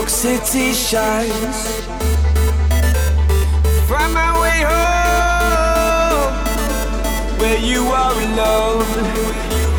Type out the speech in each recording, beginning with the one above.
York City shines. Find my way home where you are alone.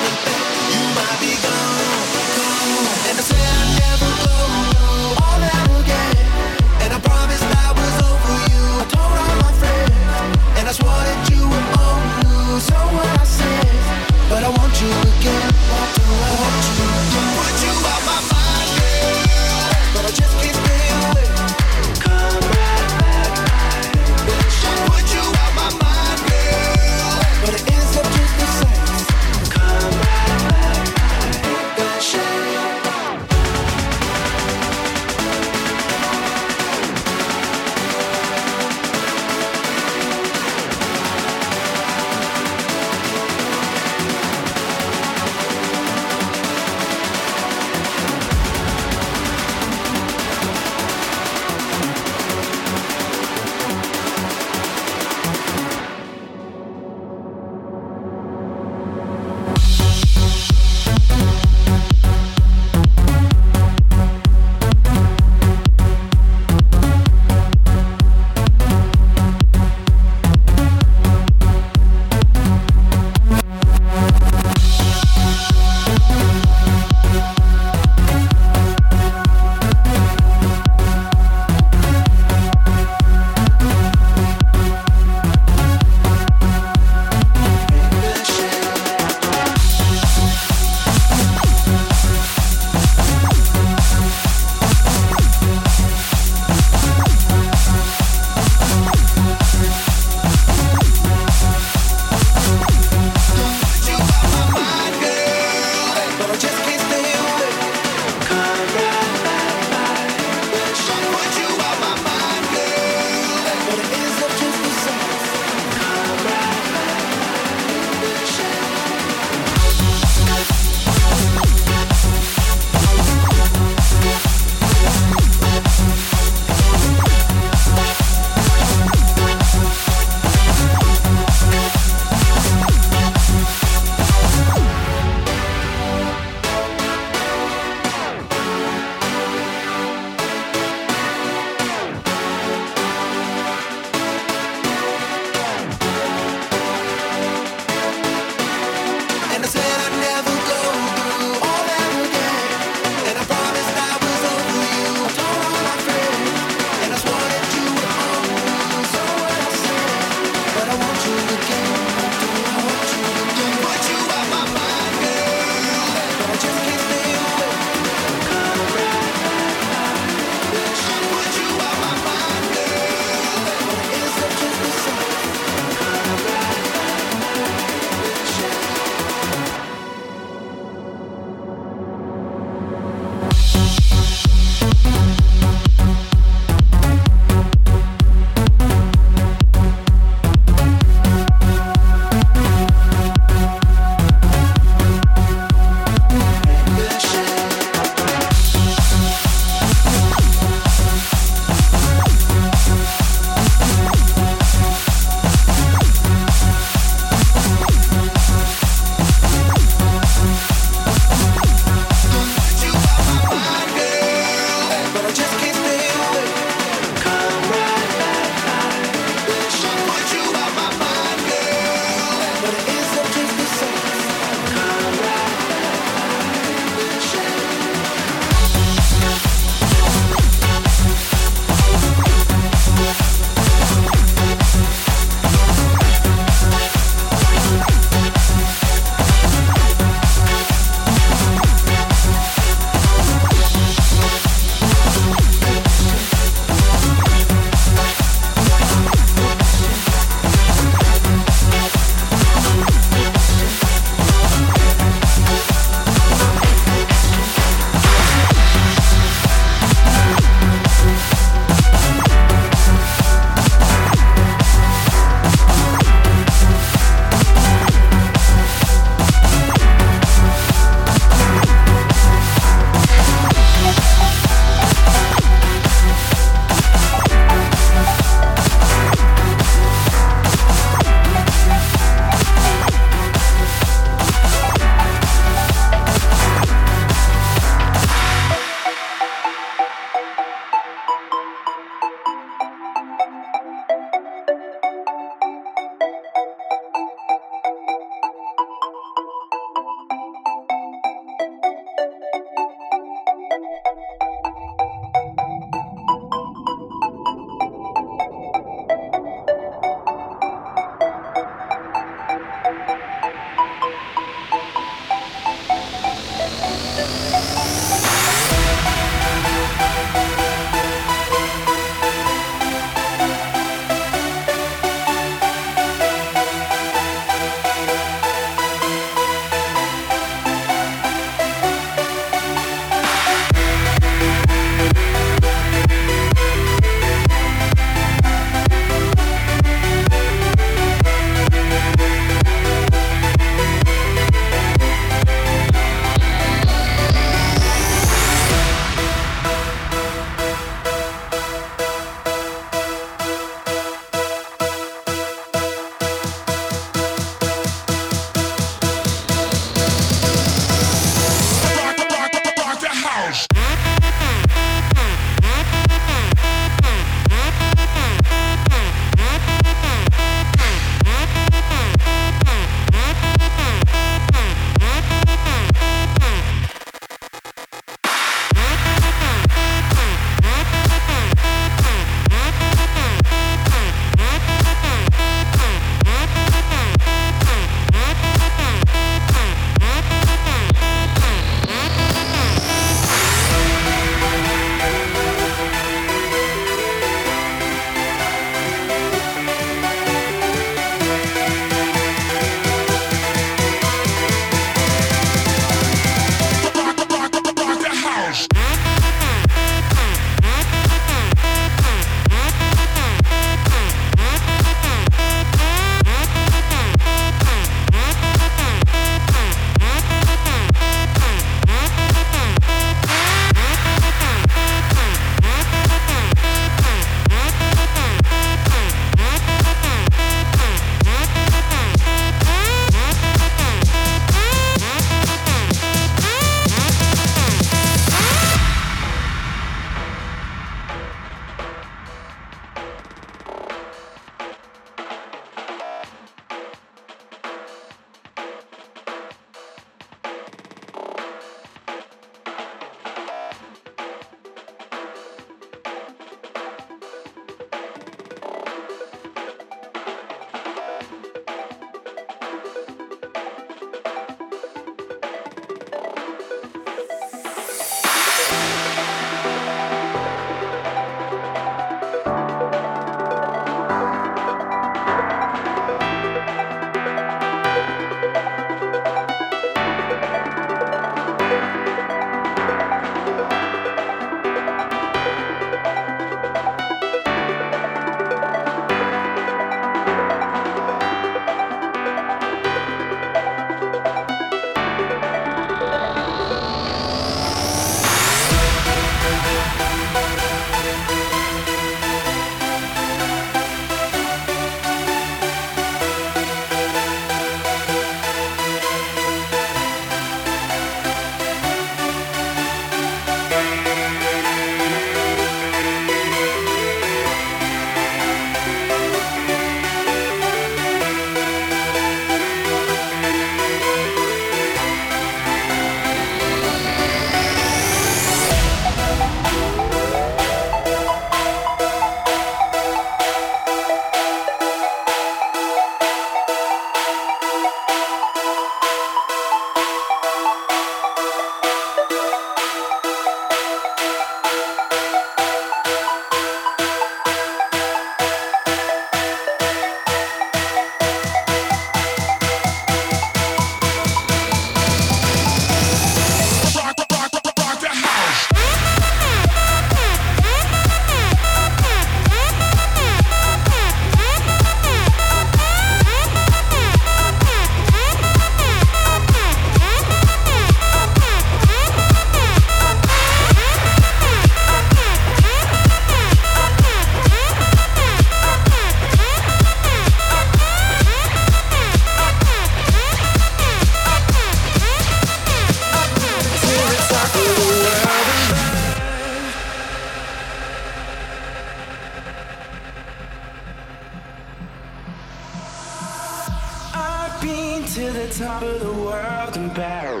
To the top of the world and back.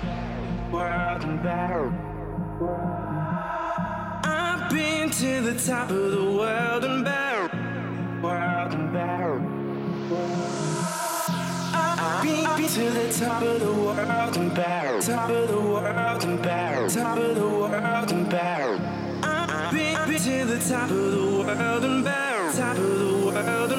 World and back. I've been to the top of the world and back. World and back. I've been to the top of the world and back. Top of the world and back. Top of the world and back. I've been to the top of the world and back. Top of the world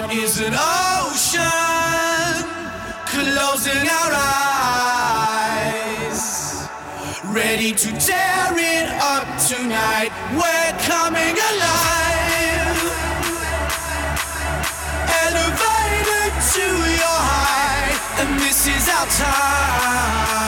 heart is an ocean closing our eyes. Ready to tear it up tonight. We're coming alive. Elevated to your height. And this is our time.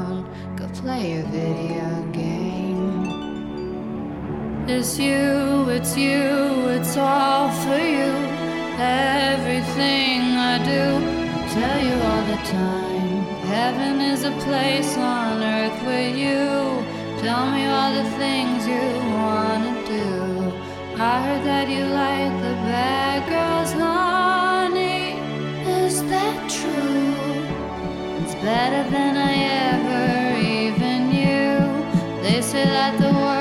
Play a video game. It's you, it's you, it's all for you. Everything I do, I tell you all the time. Heaven is a place on earth with you. Tell me all the things you wanna do. I heard that you like the bad girls, honey. Is that true? It's better than I ever. They say that the world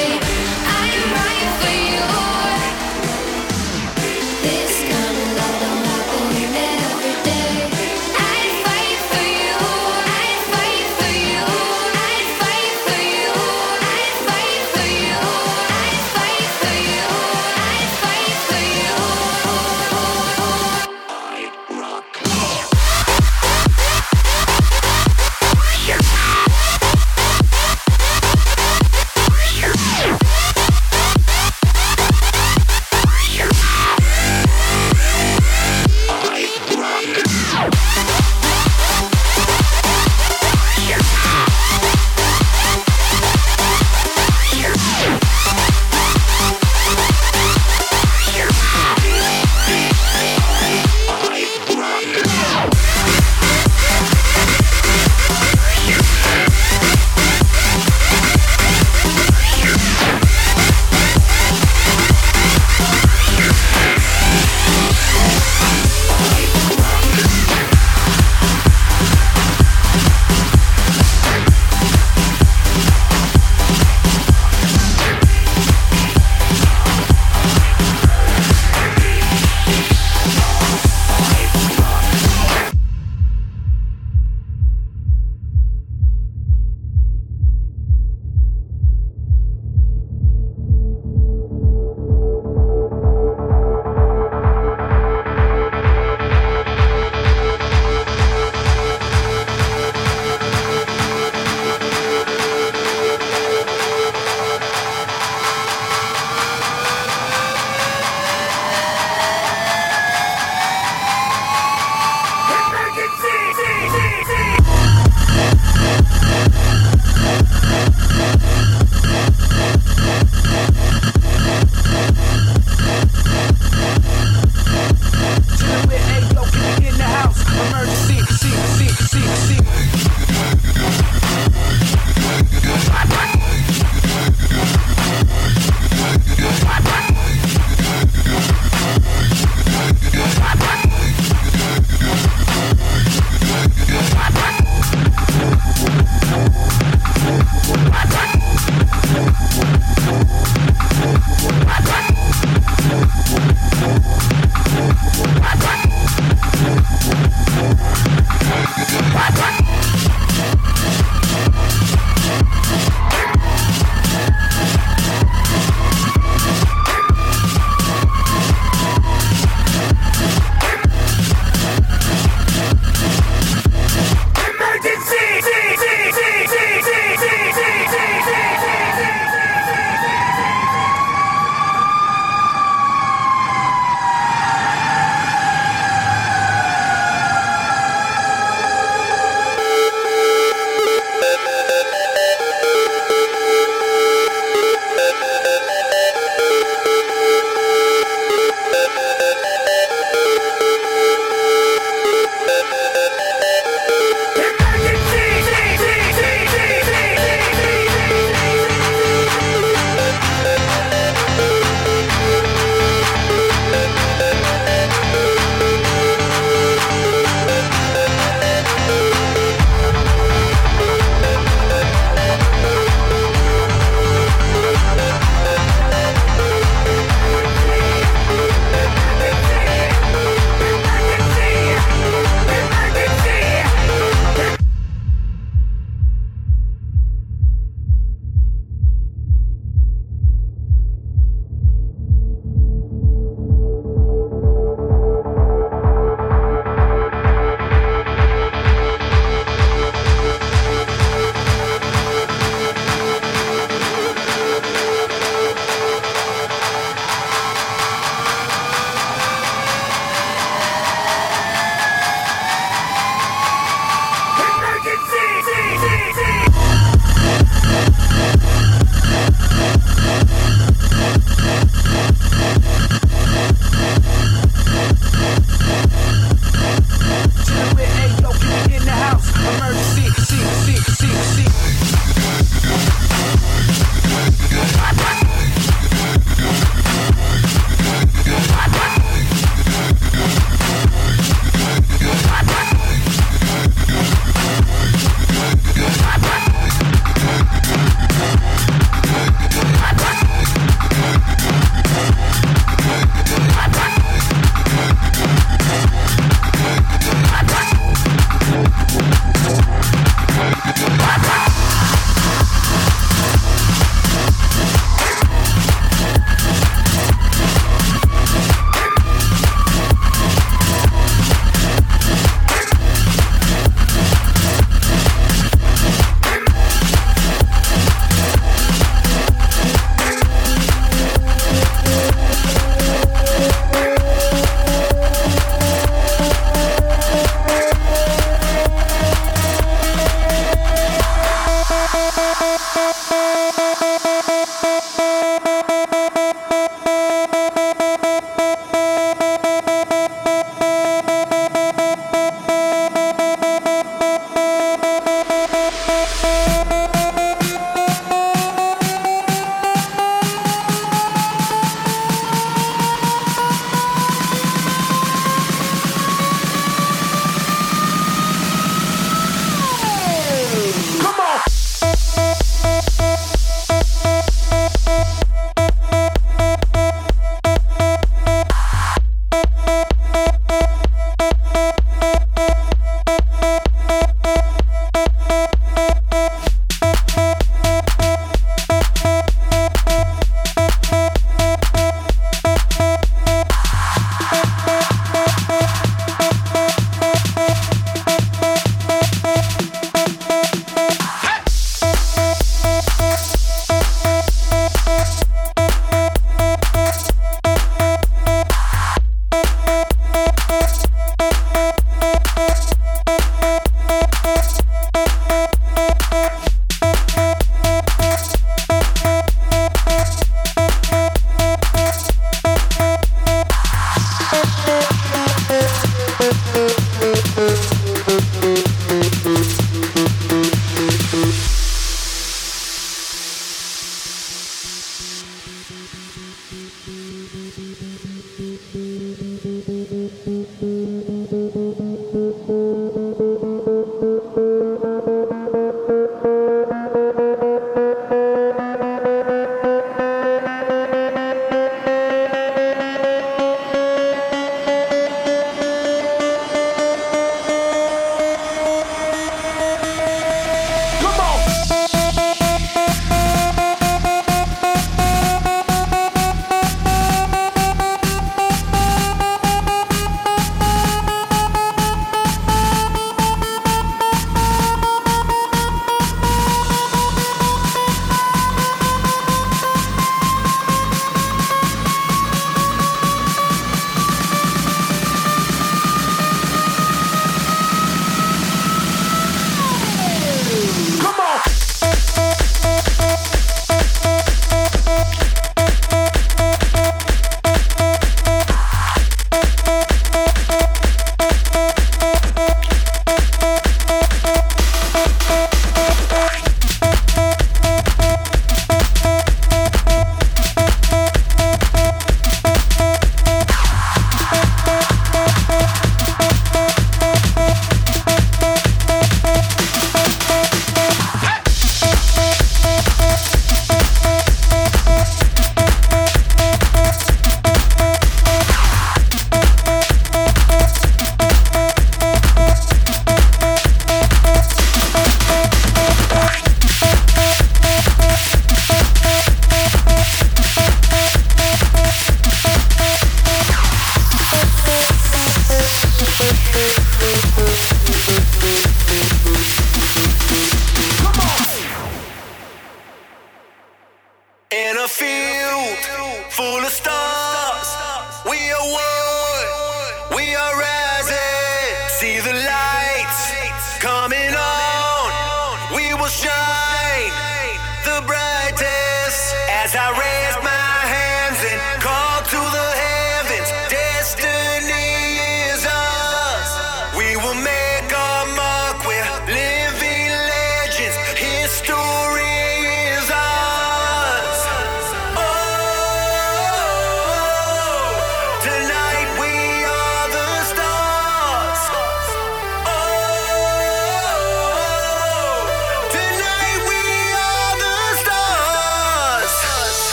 I, I'm right for you.